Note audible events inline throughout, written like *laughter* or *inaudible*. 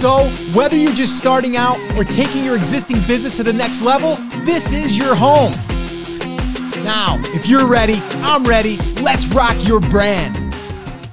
So, whether you're just starting out or taking your existing business to the next level, this is your home. Now, if you're ready, I'm ready. Let's rock your brand.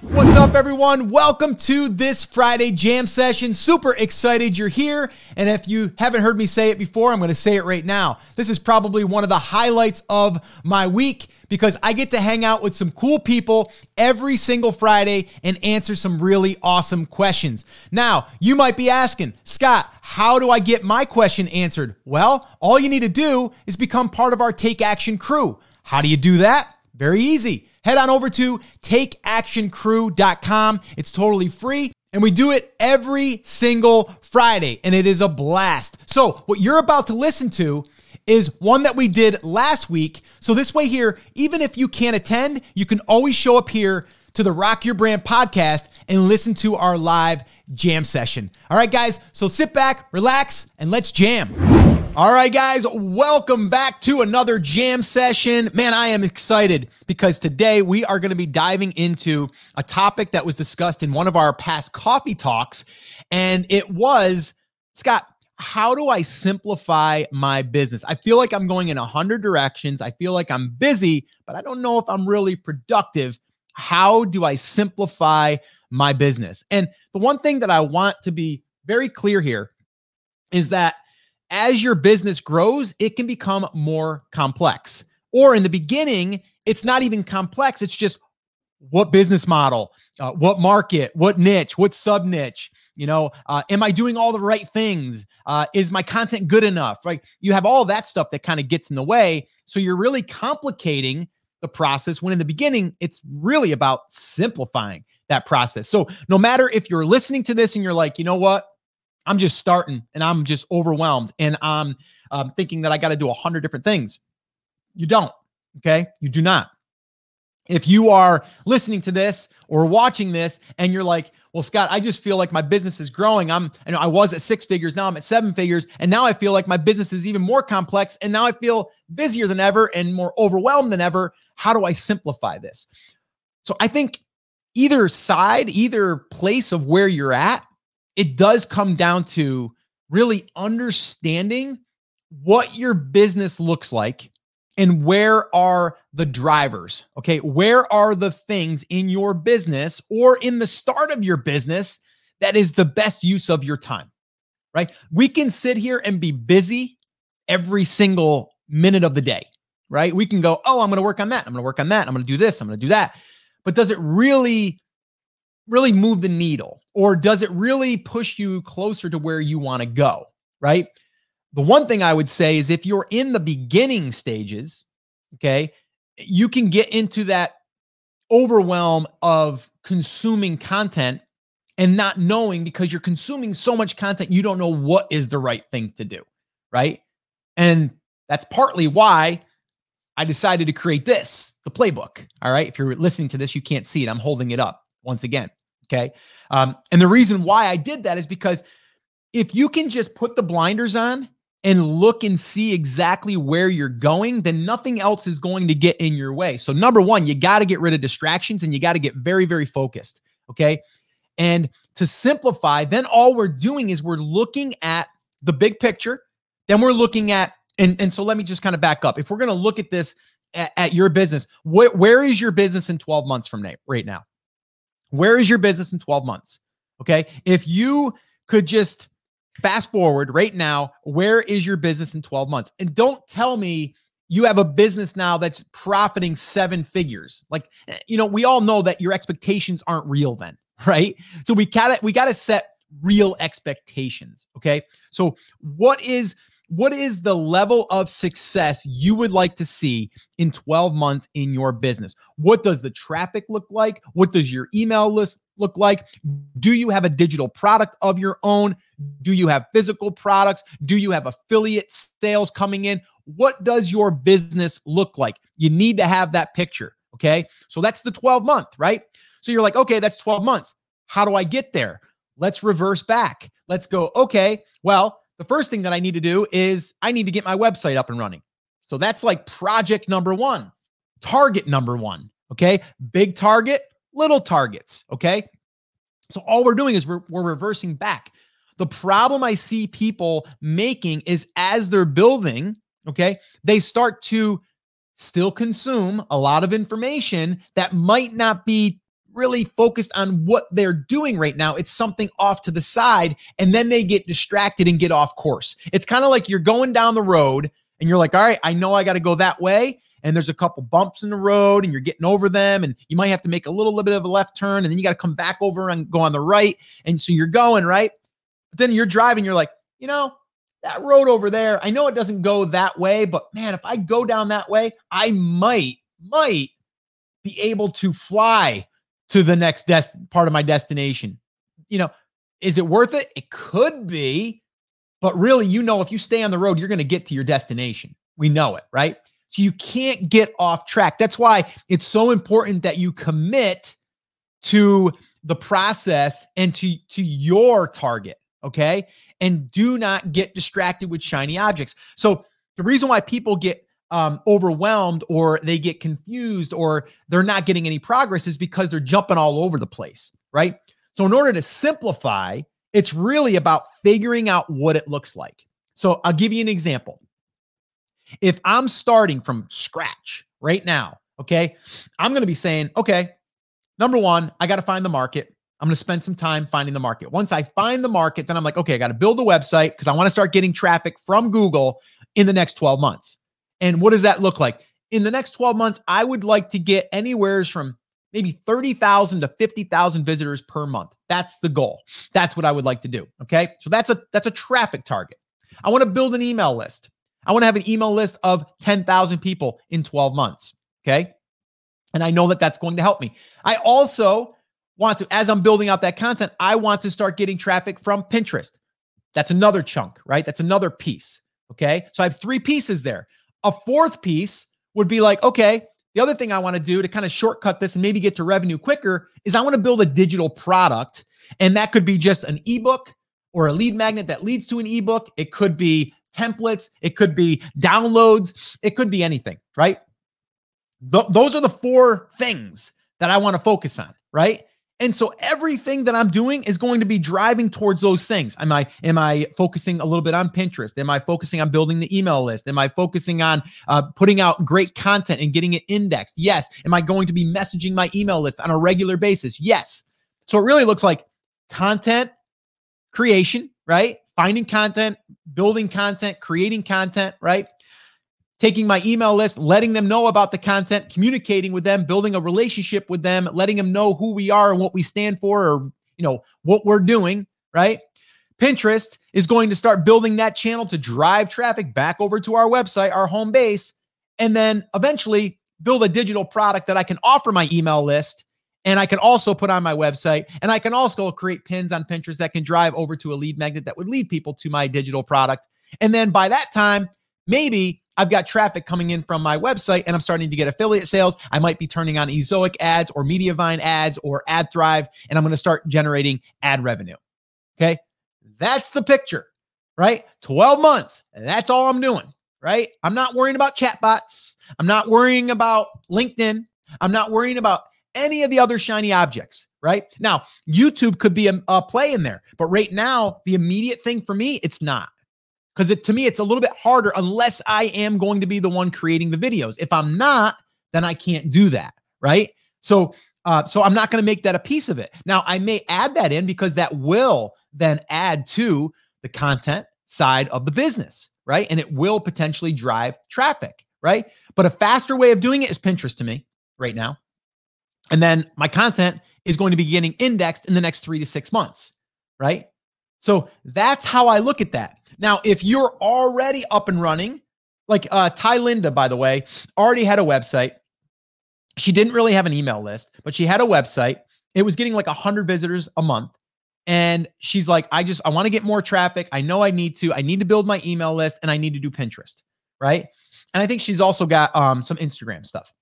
What's up, everyone? Welcome to this Friday jam session. Super excited you're here. And if you haven't heard me say it before, I'm going to say it right now. This is probably one of the highlights of my week because I get to hang out with some cool people every single Friday and answer some really awesome questions. Now, you might be asking, Scott, how do I get my question answered? Well, all you need to do is become part of our Take Action crew. How do you do that? Very easy. Head on over to takeactioncrew.com. It's totally free. And we do it every single Friday, and it is a blast. So, what you're about to listen to is one that we did last week. So, this way, here, even if you can't attend, you can always show up here to the Rock Your Brand podcast and listen to our live jam session. All right, guys, so sit back, relax, and let's jam. All right, guys, welcome back to another jam session. Man, I am excited because today we are going to be diving into a topic that was discussed in one of our past coffee talks. And it was, Scott, how do I simplify my business? I feel like I'm going in a hundred directions. I feel like I'm busy, but I don't know if I'm really productive. How do I simplify my business? And the one thing that I want to be very clear here is that as your business grows, it can become more complex. Or in the beginning, it's not even complex. It's just what business model, uh, what market, what niche, what sub niche. You know, uh, am I doing all the right things? Uh, is my content good enough? Like You have all that stuff that kind of gets in the way. So you're really complicating the process when in the beginning, it's really about simplifying that process. So no matter if you're listening to this and you're like, you know what? I'm just starting and I'm just overwhelmed and I'm um, thinking that I got to do a hundred different things. You don't. Okay. You do not. If you are listening to this or watching this and you're like, well, Scott, I just feel like my business is growing. I'm, you know, I was at six figures. Now I'm at seven figures. And now I feel like my business is even more complex. And now I feel busier than ever and more overwhelmed than ever. How do I simplify this? So I think either side, either place of where you're at, it does come down to really understanding what your business looks like and where are the drivers? Okay. Where are the things in your business or in the start of your business that is the best use of your time? Right. We can sit here and be busy every single minute of the day. Right. We can go, oh, I'm going to work on that. I'm going to work on that. I'm going to do this. I'm going to do that. But does it really really move the needle or does it really push you closer to where you want to go right the one thing i would say is if you're in the beginning stages okay you can get into that overwhelm of consuming content and not knowing because you're consuming so much content you don't know what is the right thing to do right? And that's partly why i decided to create this the playbook all right? If you're listening to this you can't see it. I'm holding it up once again Okay. Um, and the reason why I did that is because if you can just put the blinders on and look and see exactly where you're going, then nothing else is going to get in your way. So, number one, you got to get rid of distractions and you got to get very, very focused. Okay. And to simplify, then all we're doing is we're looking at the big picture. Then we're looking at, and, and so let me just kind of back up. If we're going to look at this at, at your business, wh- where is your business in 12 months from now, right now? Where is your business in 12 months? Okay. If you could just fast forward right now, where is your business in 12 months? And don't tell me you have a business now that's profiting seven figures. Like, eh, you know, we all know that your expectations aren't real then, *laughs* right? So we gotta we gotta set real expectations. Okay. So what is what is the level of success you would like to see in 12 months in your business? What does the traffic look like? What does your email list look like? Do you have a digital product of your own? Do you have physical products? Do you have affiliate sales coming in? What does your business look like? You need to have that picture. Okay. So that's the 12 month, right? So you're like, okay, that's 12 months. How do I get there? Let's reverse back. Let's go, okay, well, the first thing that I need to do is I need to get my website up and running. So that's like project number one, target number one. Okay. Big target, little targets. Okay. So all we're doing is we're, we're reversing back. The problem I see people making is as they're building, okay, they start to still consume a lot of information that might not be really focused on what they're doing right now. It's something off to the side, and then they get distracted and get off course. It's kind of like you're going down the road and you're like, all right, I know I got to go that way. And there's a couple bumps in the road, and you're getting over them, and you might have to make a little, little bit of a left turn, and then you got to come back over and go on the right. And so you're going, right? But then you're driving, you're like, you know, that road over there, I know it doesn't go that way, but man, if I go down that way, I might, might be able to fly to the next des- part of my destination. You know, is it worth it? It could be, but really, you know, if you stay on the road, you're going to get to your destination. We know it, right? So you can't get off track. That's why it's so important that you commit to the process and to to your target, okay? And do not get distracted with shiny objects. So the reason why people get um, overwhelmed or they get confused or they're not getting any progress is because they're jumping all over the place, right? So, in order to simplify, it's really about figuring out what it looks like. So, I'll give you an example. If I'm starting from scratch right now, okay, I'm going to be saying, okay, number one, I got to find the market. I'm going to spend some time finding the market. Once I find the market, then I'm like, okay, I got to build a website because I want to start getting traffic from Google in the next 12 months. And what does that look like? In the next 12 months, I would like to get anywhere from maybe 30,000 to 50,000 visitors per month. That's the goal. That's what I would like to do, okay? So that's a that's a traffic target. I want to build an email list. I want to have an email list of 10,000 people in 12 months, okay? And I know that that's going to help me. I also want to as I'm building out that content, I want to start getting traffic from Pinterest. That's another chunk, right? That's another piece, okay? So I have three pieces there. A fourth piece would be like, okay, the other thing I want to do to kind of shortcut this and maybe get to revenue quicker is I want to build a digital product. And that could be just an ebook or a lead magnet that leads to an ebook. It could be templates, it could be downloads, it could be anything, right? Th- those are the four things that I want to focus on, right? And so everything that I'm doing is going to be driving towards those things. Am I am I focusing a little bit on Pinterest? Am I focusing on building the email list? Am I focusing on uh, putting out great content and getting it indexed? Yes. Am I going to be messaging my email list on a regular basis? Yes. So it really looks like content creation, right? Finding content, building content, creating content, right? taking my email list, letting them know about the content, communicating with them, building a relationship with them, letting them know who we are and what we stand for or you know what we're doing, right? Pinterest is going to start building that channel to drive traffic back over to our website, our home base, and then eventually build a digital product that I can offer my email list and I can also put on my website and I can also create pins on Pinterest that can drive over to a lead magnet that would lead people to my digital product. And then by that time, maybe I've got traffic coming in from my website and I'm starting to get affiliate sales. I might be turning on Ezoic ads or Mediavine ads or AdThrive, and I'm going to start generating ad revenue. Okay. That's the picture, right? 12 months. That's all I'm doing, right? I'm not worrying about chatbots. I'm not worrying about LinkedIn. I'm not worrying about any of the other shiny objects, right? Now, YouTube could be a, a play in there, but right now, the immediate thing for me, it's not because it, to me it's a little bit harder unless I am going to be the one creating the videos. If I'm not, then I can't do that, right? So uh, so I'm not going to make that a piece of it. Now I may add that in because that will then add to the content side of the business, right? And it will potentially drive traffic, right? But a faster way of doing it is Pinterest to me right now. And then my content is going to be getting indexed in the next three to six months, right? So that's how I look at that. Now, if you're already up and running, like uh, Ty Linda, by the way, already had a website. She didn't really have an email list, but she had a website. it was getting like 100 visitors a month. And she's like, I just, I want to get more traffic. I know I need to. I need to build my email list and I need to do Pinterest. Right. And I think she's also got um, some Instagram stuff.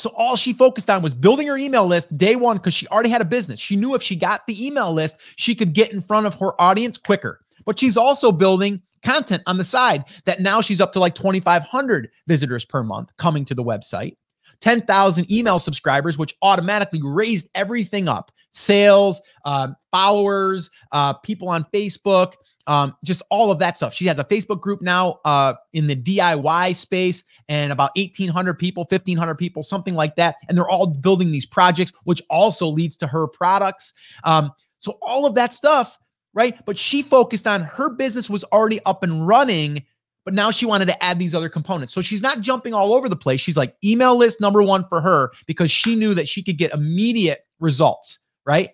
So all she focused on was building her email list day one because she already had a business. She knew if she got the email list, she could get in front of her audience quicker. But she's also building content on the side that now she's up to like 2,500 visitors per month coming to the website. 10,000 email subscribers, which automatically raised everything up sales, uh, followers, uh, people on Facebook, um, just all of that stuff. She has a Facebook group now uh, in the DIY space and about 1,800 people, 1,500 people, something like that. And they're all building these projects, which also leads to her products. Um, so all of that stuff, right? But she focused on her business was already up and running but now she wanted to add these other components. So she's not jumping all over the place. She's like email list number one for her because she knew that she could get immediate results, right?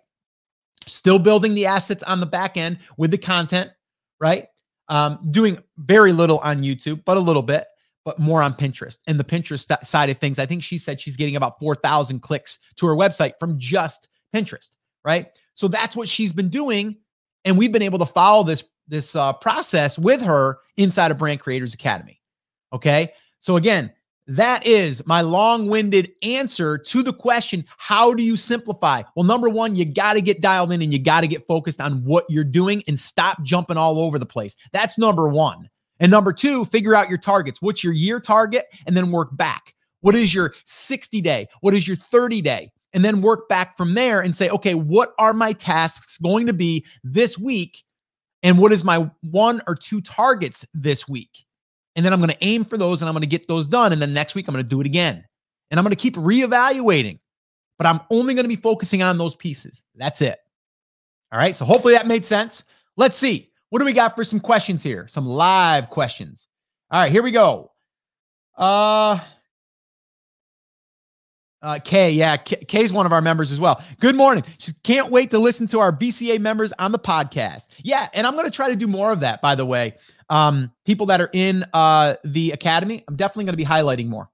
Still building the assets on the back end with the content, right? Um, doing very little on YouTube, but a little bit, but more on Pinterest. And the Pinterest side of things, I think she said she's getting about 4,000 clicks to her website from just Pinterest, right? So that's what she's been doing. And we've been able to follow this this uh, process with her inside of Brand Creators Academy. Okay. So again, that is my long-winded answer to the question, how do you simplify? Well, number 1, you got to get dialed in and you got to get focused on what you're doing and stop jumping all over the place. That's number 1. And number 2, figure out your targets. What's your year target and then work back. What is your 60 day? What is your 30 day? And then work back from there and say, okay, what are my tasks going to be this week and what is my one or two targets this week? And then I'm going to aim for those and I'm going to get those done. And then next week, I'm going to do it again. And I'm going to keep reevaluating, but I'm only going to be focusing on those pieces. That's it. All right. So hopefully that made sense. Let's see. What do we got for some questions here? Some live questions. All right, here we go. Uh uh, Kay, yeah, Kay's one of our members as well. Good morning. She can't wait to listen to our BCA members on the podcast. Yeah, and I'm going to try to do more of that. By the way, um, people that are in uh, the academy, I'm definitely going to be highlighting more.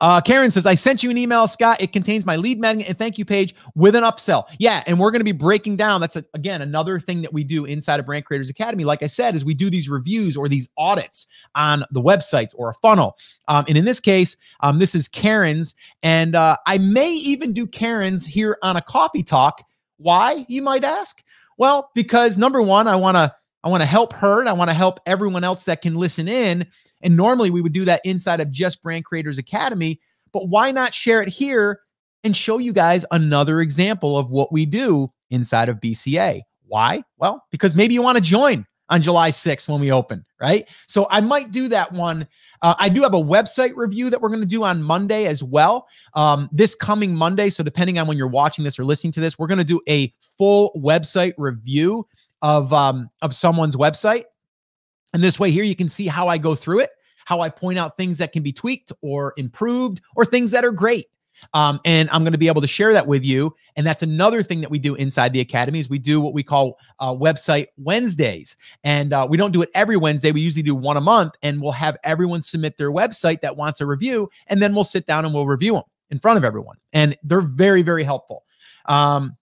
Uh, Karen says, I sent you an email, Scott. It contains my lead magnet and thank you page with an upsell. Yeah. And we're going to be breaking down. That's, a, again, another thing that we do inside of Brand Creators Academy. Like I said, is we do these reviews or these audits on the websites or a funnel. Um, and in this case, um, this is Karen's. And uh, I may even do Karen's here on a coffee talk. Why, you might ask? Well, because number one, I want to I want to help her and I want to help everyone else that can listen in and normally we would do that inside of just Brand Creators Academy, but why not share it here and show you guys another example of what we do inside of BCA? Why? Well, because maybe you want to join on July 6th when we open, right? So I might do that one. Uh, I do have a website review that we're going to do on Monday as well. Um, this coming Monday. So depending on when you're watching this or listening to this, we're going to do a full website review of um, of someone's website. And this way here, you can see how I go through it, how I point out things that can be tweaked or improved or things that are great. Um, and I'm going to be able to share that with you. And that's another thing that we do inside the academy is we do what we call uh, website Wednesdays, and uh, we don't do it every Wednesday. We usually do one a month, and we'll have everyone submit their website that wants a review, and then we'll sit down and we'll review them in front of everyone. And they're very, very helpful. Um,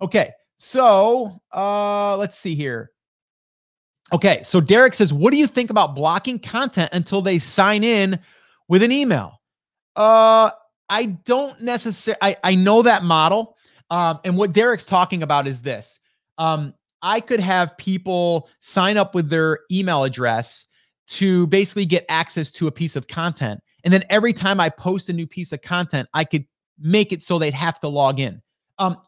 okay, so uh, let's see here. Okay, so Derek says, "What do you think about blocking content until they sign in with an email?" Uh, I don't necessarily. I I know that model, um, and what Derek's talking about is this. Um, I could have people sign up with their email address to basically get access to a piece of content, and then every time I post a new piece of content, I could make it so they'd have to log in. Um,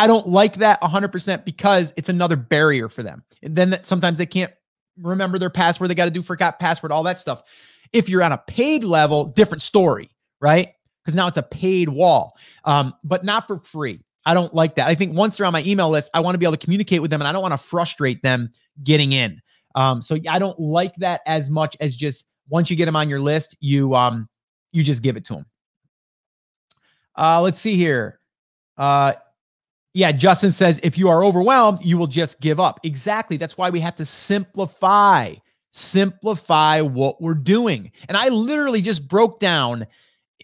I don't like that 100% because it's another barrier for them. And then that sometimes they can't remember their password. They got to do forgot password, all that stuff. If you're on a paid level, different story, right? Because now it's a paid wall, um, but not for free. I don't like that. I think once they're on my email list, I want to be able to communicate with them and I don't want to frustrate them getting in. Um, so I don't like that as much as just once you get them on your list, you um you just give it to them. Uh, let's see here. Uh, yeah, Justin says if you are overwhelmed, you will just give up. Exactly. That's why we have to simplify, simplify what we're doing. And I literally just broke down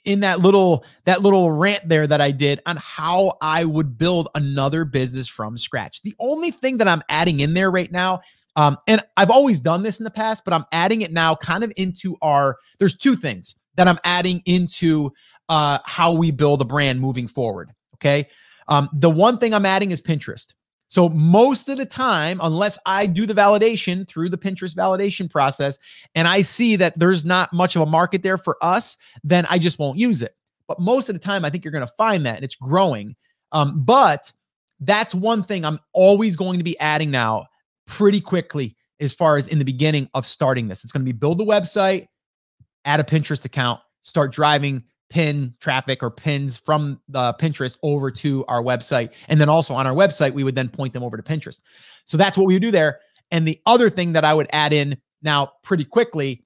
in that little that little rant there that I did on how I would build another business from scratch. The only thing that I'm adding in there right now um, and I've always done this in the past, but I'm adding it now kind of into our, there's two things that I'm adding into uh, how we build a brand moving forward. Okay. Um, the one thing I'm adding is Pinterest. So most of the time, unless I do the validation through the Pinterest validation process and I see that there's not much of a market there for us, then I just won't use it. But most of the time, I think you're going to find that and it's growing. Um, but that's one thing I'm always going to be adding now pretty quickly as far as in the beginning of starting this. It's going to be build a website, add a Pinterest account, start driving pin traffic or pins from the Pinterest over to our website. And then also on our website, we would then point them over to Pinterest. So that's what we would do there. And the other thing that I would add in now pretty quickly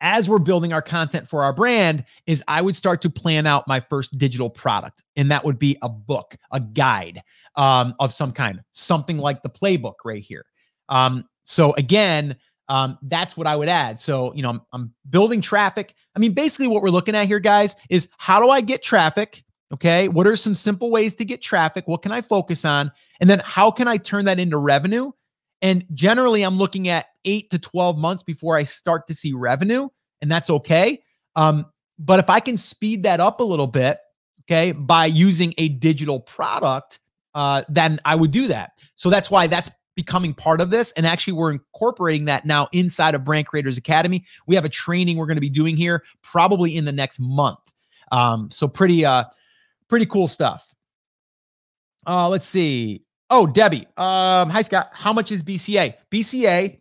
as we're building our content for our brand is I would start to plan out my first digital product. And that would be a book, a guide um, of some kind, something like the playbook right here. Um, so again, um, that's what I would add. So, you know, I'm, I'm building traffic. I mean, basically, what we're looking at here, guys, is how do I get traffic? Okay. What are some simple ways to get traffic? What can I focus on? And then how can I turn that into revenue? And generally, I'm looking at eight to 12 months before I start to see revenue, and that's okay. Um, but if I can speed that up a little bit, okay, by using a digital product, uh, then I would do that. So that's why that's becoming part of this. And actually, we're incorporating that now inside of Brand Creators Academy. We have a training we're going to be doing here probably in the next month. Um, so pretty, uh, pretty cool stuff. Uh, let's see. Oh, Debbie. Um, hi Scott. How much is BCA? BCA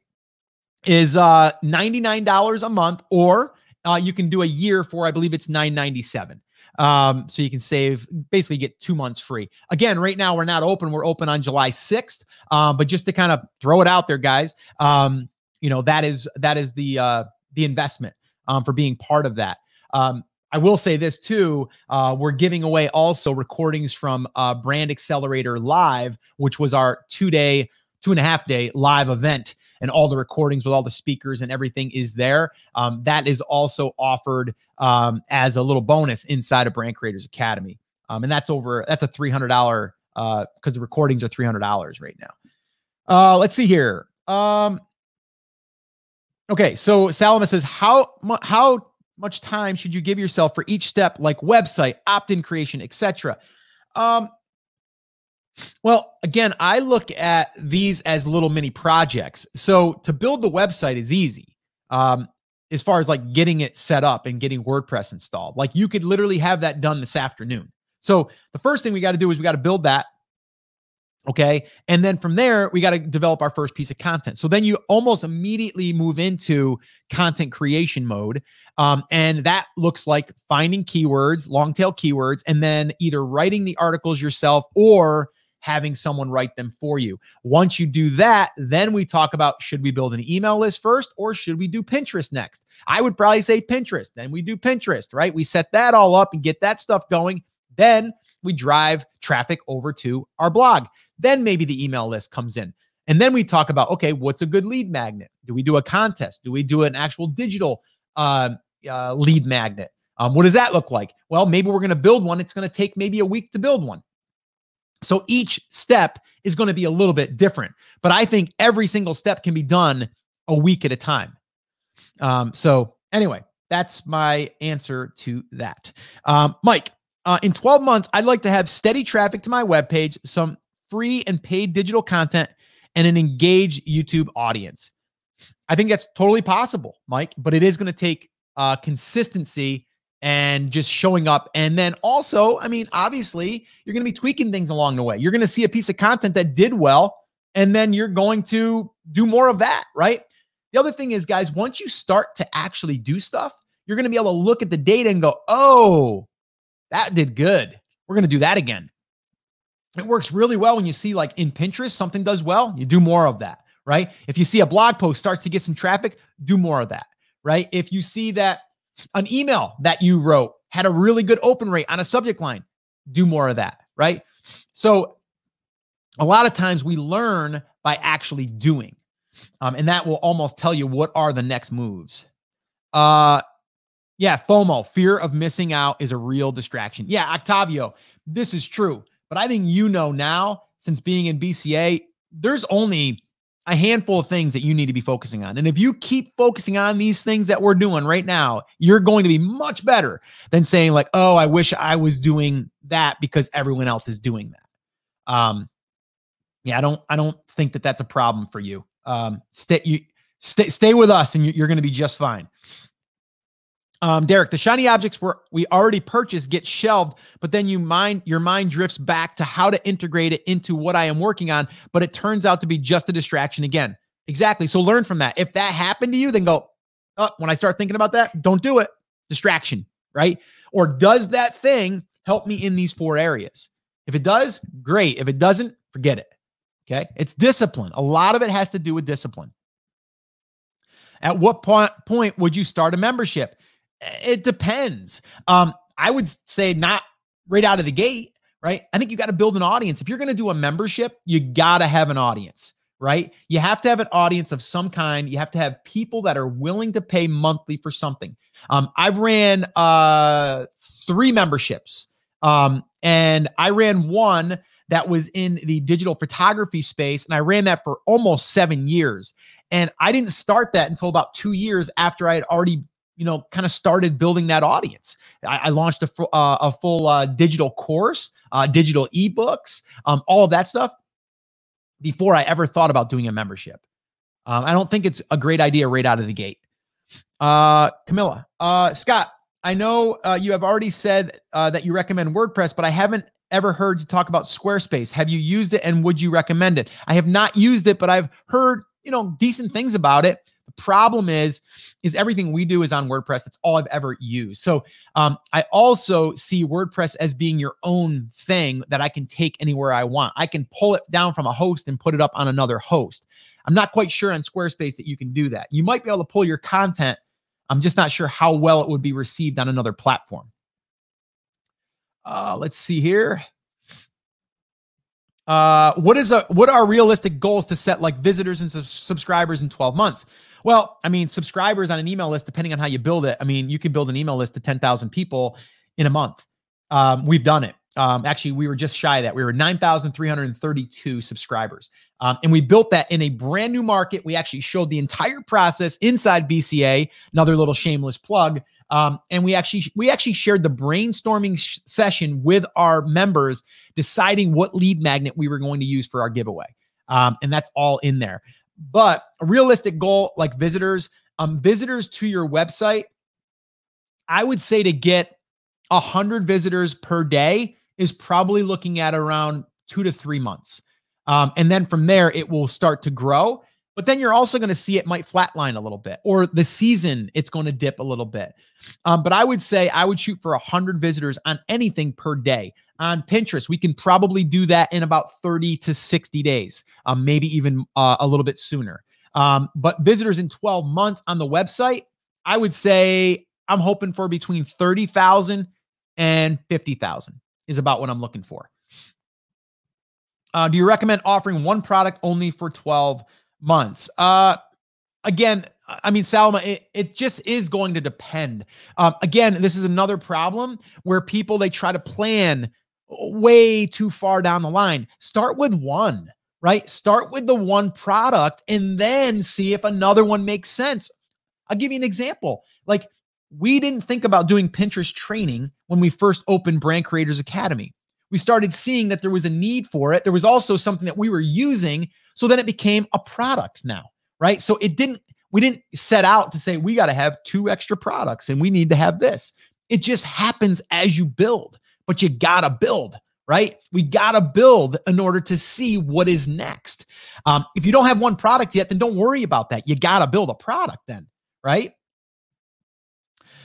is uh $99 a month, or uh, you can do a year for I believe it's 997. Um, so you can save basically get two months free. Again, right now we're not open. We're open on July 6th. Um, but just to kind of throw it out there, guys, um, you know, that is that is the uh the investment um for being part of that. Um, I will say this too. Uh, we're giving away also recordings from uh, Brand Accelerator Live, which was our two day two and a half day live event and all the recordings with all the speakers and everything is there. Um, that is also offered um, as a little bonus inside of Brand Creators Academy. Um, and that's over, that's a $300 because uh, the recordings are $300 right now. Uh, let's see here. Um, okay. So Salama says, how, how much time should you give yourself for each step like website, opt-in creation, etc.? Um, well, again, I look at these as little mini projects. So to build the website is easy. Um, as far as like getting it set up and getting WordPress installed. Like you could literally have that done this afternoon. So the first thing we got to do is we got to build that. Okay. And then from there, we got to develop our first piece of content. So then you almost immediately move into content creation mode. Um, and that looks like finding keywords, long tail keywords, and then either writing the articles yourself or having someone write them for you. Once you do that, then we talk about should we build an email list first or should we do Pinterest next? I would probably say Pinterest. Then we do Pinterest, right? We set that all up and get that stuff going. Then we drive traffic over to our blog. Then maybe the email list comes in. And then we talk about okay, what's a good lead magnet? Do we do a contest? Do we do an actual digital uh, uh, lead magnet? Um, what does that look like? Well, maybe we're going to build one. It's going to take maybe a week to build one. So each step is going to be a little bit different, but I think every single step can be done a week at a time. Um, so anyway, that's my answer to that. Um, Mike, uh, in 12 months, I'd like to have steady traffic to my webpage, some free and paid digital content, and an engaged YouTube audience. I think that's totally possible, Mike, but it is going to take uh, consistency and just showing up. And then also, I mean, obviously, you're going to be tweaking things along the way. You're going to see a piece of content that did well, and then you're going to do more of that, right? The other thing is, guys, once you start to actually do stuff, you're going to be able to look at the data and go, oh, that did good. We're going to do that again. It works really well when you see, like in Pinterest, something does well, you do more of that, right? If you see a blog post starts to get some traffic, do more of that, right? If you see that an email that you wrote had a really good open rate on a subject line. Do more of that, right? So, a lot of times we learn by actually doing, um, and that will almost tell you what are the next moves. Uh, Yeah, FOMO, fear of missing out, is a real distraction. Yeah, Octavio, this is true. But I think you know now, since being in BCA, there's only a handful of things that you need to be focusing on. And if you keep focusing on these things that we're doing right now, you're going to be much better than saying, like, oh, I wish I was doing that because everyone else is doing that. Um, yeah, I don't, I don't think that that's a problem for you. Um, stay, you stay, stay with us, and you're going to be just fine. Um, Derek, the shiny objects were we already purchased get shelved, but then you mind your mind drifts back to how to integrate it into what I am working on, but it turns out to be just a distraction again. Exactly. So learn from that. If that happened to you, then go, oh, when I start thinking about that, don't do it. Distraction, right? Or does that thing help me in these four areas? If it does, great. If it doesn't, forget it. Okay. It's discipline. A lot of it has to do with discipline. At what point, point would you start a membership? It depends. Um, I would say not right out of the gate, right? I think you got to build an audience. If you're going to do a membership, you got to have an audience, right? You have to have an audience of some kind. You have to have people that are willing to pay monthly for something. Um, I've ran uh, three memberships, um, and I ran one that was in the digital photography space, and I ran that for almost seven years. And I didn't start that until about two years after I had already you know, kind of started building that audience. I, I launched a, uh, a full uh, digital course, uh, digital ebooks, um, all of that stuff before I ever thought about doing a membership. Um, I don't think it's a great idea right out of the gate. Uh, Camilla, uh, Scott, I know uh, you have already said uh, that you recommend WordPress, but I haven't ever heard you talk about Squarespace. Have you used it and would you recommend it? I have not used it, but I've heard, you know, decent things about it. Problem is, is everything we do is on WordPress. That's all I've ever used. So um, I also see WordPress as being your own thing that I can take anywhere I want. I can pull it down from a host and put it up on another host. I'm not quite sure on Squarespace that you can do that. You might be able to pull your content. I'm just not sure how well it would be received on another platform. Uh, let's see here. Uh, what is a what are realistic goals to set like visitors and su- subscribers in 12 months? Well, I mean, subscribers on an email list, depending on how you build it, I mean, you can build an email list to 10,000 people in a month. Um, we've done it. Um, actually, we were just shy of that. We were 9,332 subscribers. Um, and we built that in a brand new market. We actually showed the entire process inside BCA, another little shameless plug. Um, and we actually we actually shared the brainstorming sh- session with our members, deciding what lead magnet we were going to use for our giveaway. Um, and that's all in there. But a realistic goal, like visitors, um, visitors to your website, I would say to get a hundred visitors per day is probably looking at around two to three months. Um, and then from there, it will start to grow. But then you're also going to see it might flatline a little bit, or the season it's going to dip a little bit. Um, but I would say I would shoot for 100 visitors on anything per day. On Pinterest, we can probably do that in about 30 to 60 days, um, maybe even uh, a little bit sooner. Um, but visitors in 12 months on the website, I would say I'm hoping for between 30,000 and 50,000 is about what I'm looking for. Uh, do you recommend offering one product only for 12 months. Uh, again, I mean, Salma, it, it just is going to depend. Um, again, this is another problem where people they try to plan way too far down the line. Start with one, right? Start with the one product and then see if another one makes sense. I'll give you an example. Like, we didn't think about doing Pinterest training when we first opened Brand Creators Academy we started seeing that there was a need for it. There was also something that we were using. So then it became a product now, right? So it didn't, we didn't set out to say we got to have two extra products and we need to have this. It just happens as you build, but you got to build, right? We got to build in order to see what is next. Um, if you don't have one product yet, then don't worry about that. You got to build a product then, right?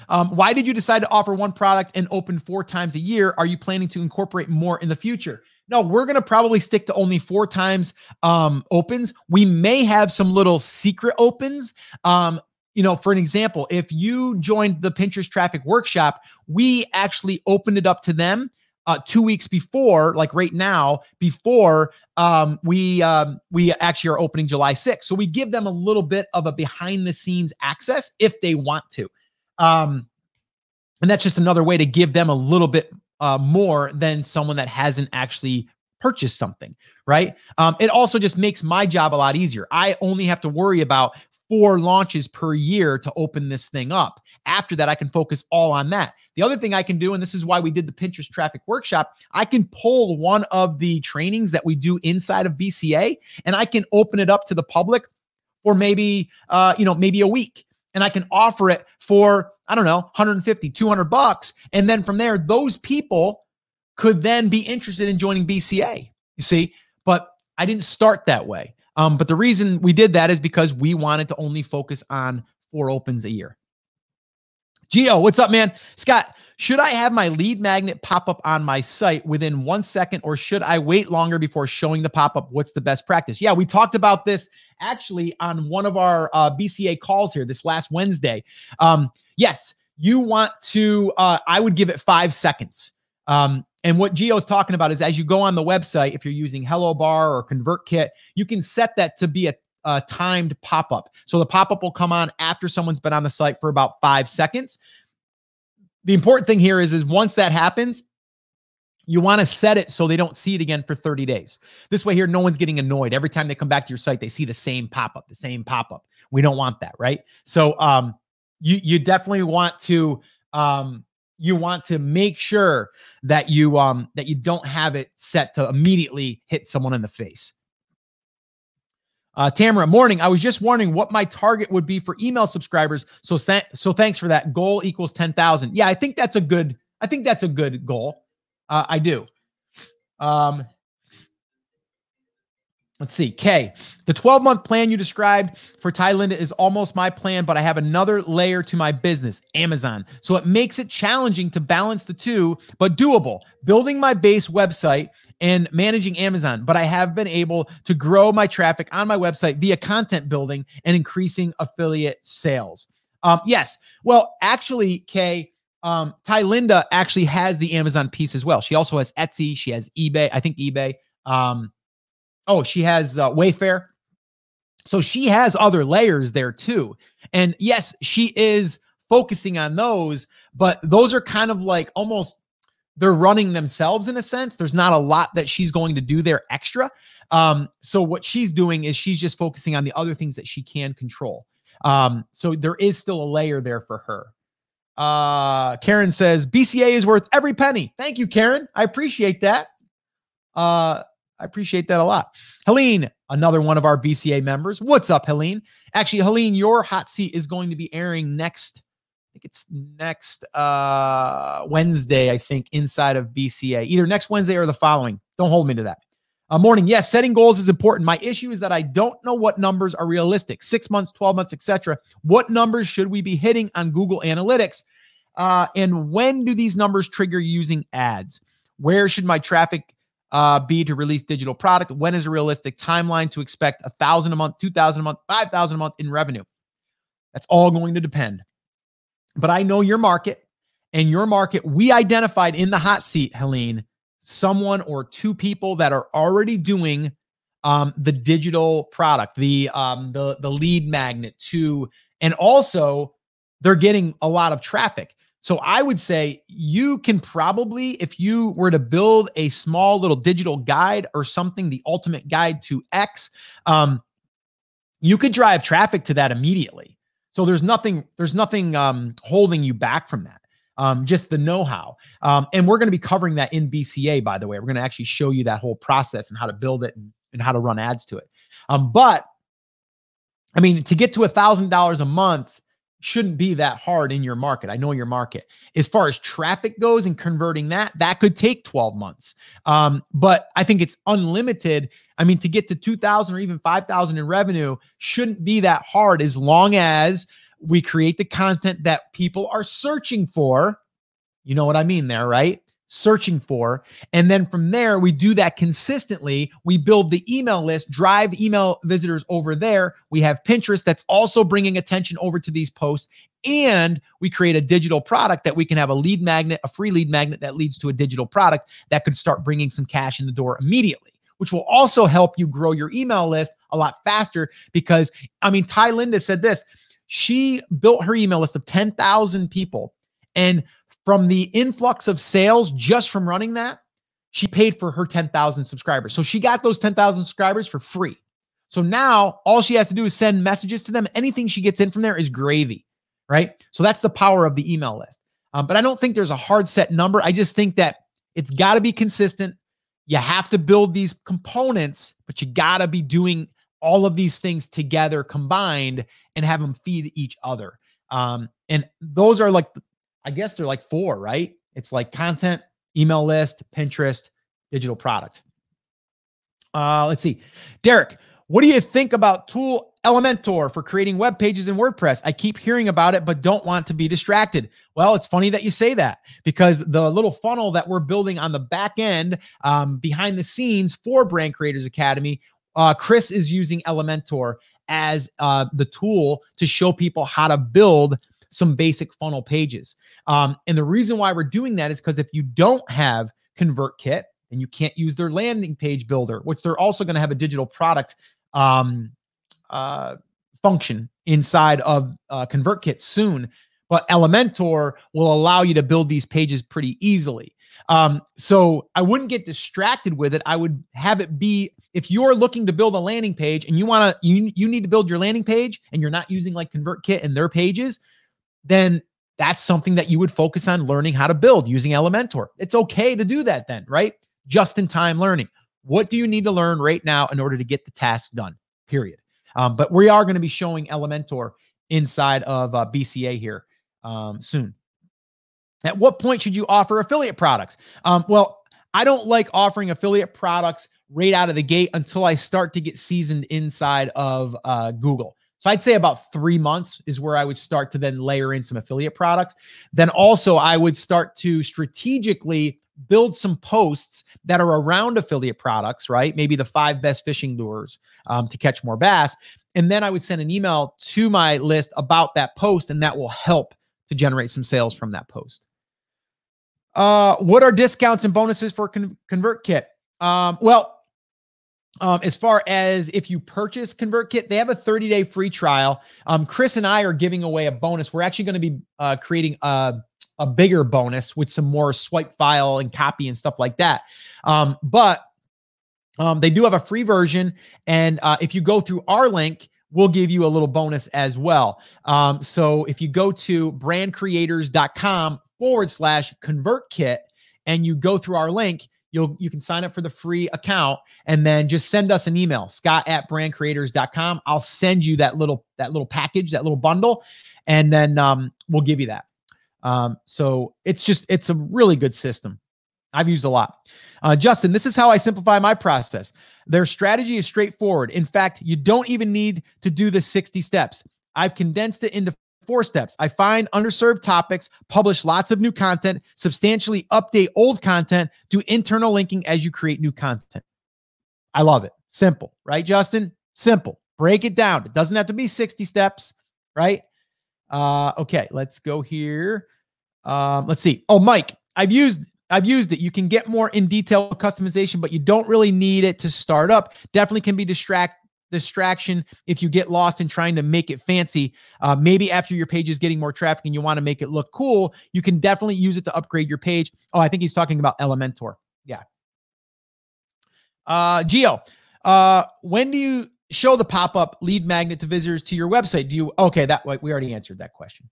Um, why did you decide to offer one product and open four times a year? Are you planning to incorporate more in the future? No, we're going to probably stick to only four times um, opens. We may have some little secret opens. Um, you know, for an example, if you joined the Pinterest Traffic Workshop, we actually opened it up to them uh, two weeks before, like right now, before um, we um, we actually are opening July 6th. So we give them a little bit of a behind the scenes access if they want to. Um, And that's just another way to give them a little bit uh, more than someone that hasn't actually purchased something, right? Um, it also just makes my job a lot easier. I only have to worry about four launches per year to open this thing up. After that, I can focus all on that. The other thing I can do, and this is why we did the Pinterest traffic workshop, I can pull one of the trainings that we do inside of BCA and I can open it up to the public for maybe, uh, you know, maybe a week. And I can offer it for, I don't know, 150, 200 bucks. And then from there, those people could then be interested in joining BCA. You see, but I didn't start that way. Um, but the reason we did that is because we wanted to only focus on four opens a year. Geo, what's up, man? Scott, should I have my lead magnet pop up on my site within one second, or should I wait longer before showing the pop up? What's the best practice? Yeah, we talked about this actually on one of our uh, BCA calls here this last Wednesday. Um, yes, you want to, uh, I would give it five seconds. Um, and what Geo's talking about is as you go on the website, if you're using Hello Bar or ConvertKit, you can set that to be a, a timed pop up. So the pop up will come on after someone's been on the site for about five seconds. The important thing here is, is once that happens, you want to set it so they don't see it again for 30 days. This way, here, no one's getting annoyed. Every time they come back to your site, they see the same pop up, the same pop up. We don't want that, right? So, um, you you definitely want to um you want to make sure that you um that you don't have it set to immediately hit someone in the face. Uh, Tamara, morning. I was just wondering what my target would be for email subscribers. So, th- so thanks for that. Goal equals ten thousand. Yeah, I think that's a good. I think that's a good goal. Uh, I do. Um, Let's see. Kay, the 12 month plan you described for Ty Linda is almost my plan, but I have another layer to my business, Amazon. So it makes it challenging to balance the two, but doable. Building my base website and managing Amazon, but I have been able to grow my traffic on my website via content building and increasing affiliate sales. Um, yes. Well, actually, Kay, um, Ty Linda actually has the Amazon piece as well. She also has Etsy. She has eBay. I think eBay. Um, Oh, she has uh, Wayfair. So she has other layers there too. And yes, she is focusing on those, but those are kind of like almost they're running themselves in a sense. There's not a lot that she's going to do there extra. Um, so what she's doing is she's just focusing on the other things that she can control. Um, so there is still a layer there for her. Uh, Karen says BCA is worth every penny. Thank you, Karen. I appreciate that. Uh, I appreciate that a lot. Helene, another one of our BCA members. What's up, Helene? Actually, Helene, your hot seat is going to be airing next. I think it's next uh, Wednesday, I think, inside of BCA, either next Wednesday or the following. Don't hold me to that. Uh, morning, yes, setting goals is important. My issue is that I don't know what numbers are realistic six months, 12 months, etc. What numbers should we be hitting on Google Analytics? Uh, and when do these numbers trigger using ads? Where should my traffic uh, be to release digital product? When is a realistic timeline to expect a thousand a month, two thousand a month, five thousand a month in revenue? That's all going to depend. But I know your market and your market. We identified in the hot seat, Helene, someone or two people that are already doing um, the digital product, the um, the the lead magnet to, and also they're getting a lot of traffic. So I would say you can probably, if you were to build a small little digital guide or something, the ultimate guide to X, um, you could drive traffic to that immediately. So there's nothing, there's nothing um, holding you back from that. Um, just the know-how. Um, and we're going to be covering that in BCA, by the way. We're going to actually show you that whole process and how to build it and, and how to run ads to it. Um, but I mean, to get to a thousand dollars a month shouldn't be that hard in your market. I know your market. As far as traffic goes and converting that, that could take 12 months. Um, but I think it's unlimited. I mean, to get to 2,000 or even 5,000 in revenue shouldn't be that hard as long as we create the content that people are searching for. You know what I mean there, right? Searching for. And then from there, we do that consistently. We build the email list, drive email visitors over there. We have Pinterest that's also bringing attention over to these posts. And we create a digital product that we can have a lead magnet, a free lead magnet that leads to a digital product that could start bringing some cash in the door immediately, which will also help you grow your email list a lot faster. Because, I mean, Ty Linda said this she built her email list of 10,000 people And from the influx of sales just from running that, she paid for her 10,000 subscribers. So she got those 10,000 subscribers for free. So now all she has to do is send messages to them. Anything she gets in from there is gravy, right? So that's the power of the email list. Um, but I don't think there's a hard set number. I just think that it's got to be consistent. You have to build these components, but you got to be doing all of these things together combined and have them feed each other. Um, and those are like, I guess they're like four, right? It's like content, email list, Pinterest, digital product. Uh, let's see. Derek, what do you think about tool Elementor for creating web pages in WordPress? I keep hearing about it, but don't want to be distracted. Well, it's funny that you say that because the little funnel that we're building on the back end, um, behind the scenes for Brand Creators Academy, uh, Chris is using Elementor as uh, the tool to show people how to build some basic funnel pages. Um, and the reason why we're doing that is because if you don't have ConvertKit, and you can't use their landing page builder, which they're also going to have a digital product um, uh, function inside of uh, ConvertKit soon. But Elementor will allow you to build these pages pretty easily. Um, so I wouldn't get distracted with it. I would have it be if you're looking to build a landing page and you want to you you need to build your landing page and you're not using like ConvertKit and their pages, then that's something that you would focus on learning how to build using Elementor. It's okay to do that then, right? Just in time learning. What do you need to learn right now in order to get the task done? Period. Um, but we are going to be showing Elementor inside of uh, BCA here um, soon. At what point should you offer affiliate products? Um, well, I don't like offering affiliate products right out of the gate until I start to get seasoned inside of uh, Google. So I'd say about three months is where I would start to then layer in some affiliate products. Then also, I would start to strategically build some posts that are around affiliate products, right? Maybe the five best fishing lures um, to catch more bass. And then I would send an email to my list about that post, and that will help to generate some sales from that post. Uh, what are discounts and bonuses for Con- ConvertKit? Um, well, um, as far as if you purchase ConvertKit, they have a 30 day free trial. Um, Chris and I are giving away a bonus. We're actually going to be uh, creating a a bigger bonus with some more swipe file and copy and stuff like that. Um, but um, they do have a free version. And uh, if you go through our link, we'll give you a little bonus as well. Um, so if you go to brandcreators.com forward slash convert kit and you go through our link, you'll you can sign up for the free account and then just send us an email scott at brandcreators.com i'll send you that little that little package that little bundle and then um, we'll give you that um, so it's just, it's a really good system. I've used a lot. Uh, Justin, this is how I simplify my process. Their strategy is straightforward. In fact, you don't even need to do the 60 steps. I've condensed it into four steps. I find underserved topics, publish lots of new content, substantially update old content, do internal linking as you create new content. I love it. Simple, right, Justin? Simple. Break it down. It doesn't have to be 60 steps, right? Uh, okay, let's go here. Um, let's see. Oh, Mike, I've used I've used it. You can get more in detail customization, but you don't really need it to start up. Definitely can be distract distraction if you get lost in trying to make it fancy. Uh, maybe after your page is getting more traffic and you want to make it look cool, you can definitely use it to upgrade your page. Oh, I think he's talking about Elementor. Yeah. Uh, Geo, uh, when do you show the pop-up lead magnet to visitors to your website. Do you okay, that we already answered that question.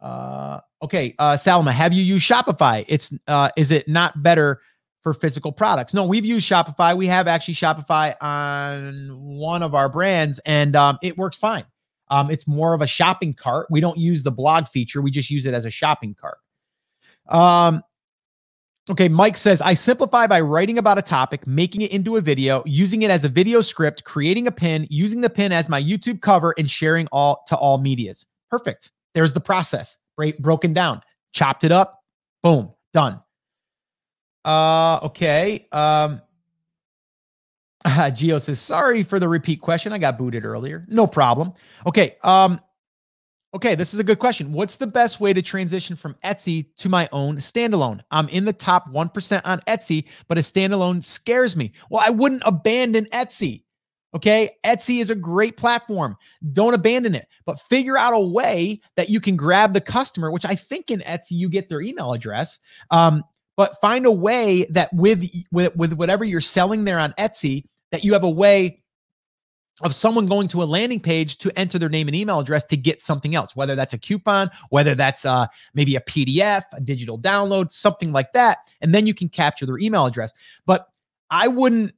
Uh okay, uh Salma, have you used Shopify? It's uh is it not better for physical products? No, we've used Shopify. We have actually Shopify on one of our brands and um it works fine. Um it's more of a shopping cart. We don't use the blog feature. We just use it as a shopping cart. Um Okay, Mike says, I simplify by writing about a topic, making it into a video, using it as a video script, creating a pin, using the pin as my YouTube cover, and sharing all to all medias. Perfect. There's the process break, broken down. Chopped it up. Boom. Done. Uh, okay. Um, *laughs* uh, Geo says, sorry for the repeat question. I got booted earlier. No problem. Okay. Um, Okay, this is a good question. What's the best way to transition from Etsy to my own standalone? I'm in the top 1% on Etsy, but a standalone scares me. Well, I wouldn't abandon Etsy. Okay. Etsy is a great platform. Don't abandon it, but figure out a way that you can grab the customer, which I think in Etsy you get their email address. Um, but find a way that with, with with whatever you're selling there on Etsy, that you have a way of someone going to a landing page to enter their name and email address to get something else, whether that's a coupon, whether that's uh, maybe a PDF, a digital download, something like that. And then you can capture their email address. But I wouldn't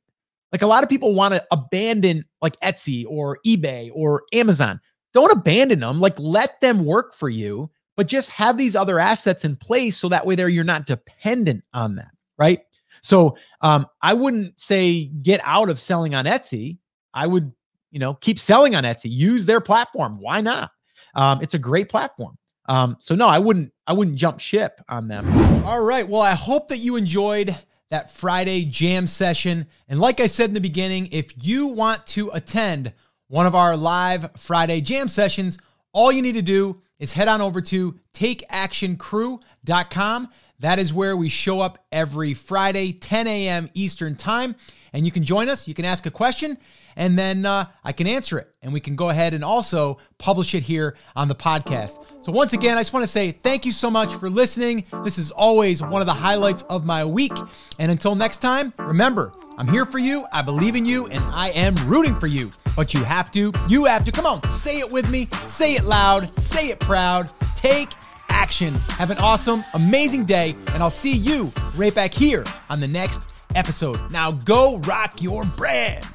like a lot of people want to abandon like Etsy or eBay or Amazon. Don't abandon them. Like let them work for you, but just have these other assets in place so that way there you're not dependent on that, right? So um, I wouldn't say get out of selling on Etsy. I would you know, keep selling on Etsy. Use their platform. Why not? Um, it's a great platform. Um, so no, I wouldn't. I wouldn't jump ship on them. All right. Well, I hope that you enjoyed that Friday jam session. And like I said in the beginning, if you want to attend one of our live Friday jam sessions, all you need to do is head on over to takeactioncrew.com. That is where we show up every Friday, 10 a.m. Eastern Time. And you can join us. You can ask a question and then uh, I can answer it. And we can go ahead and also publish it here on the podcast. So, once again, I just want to say thank you so much for listening. This is always one of the highlights of my week. And until next time, remember, I'm here for you, I believe in you, and I am rooting for you. But you have to, you have to, come on, say it with me, say it loud, say it proud, take action. Have an awesome, amazing day, and I'll see you right back here on the next episode. Now go rock your brand.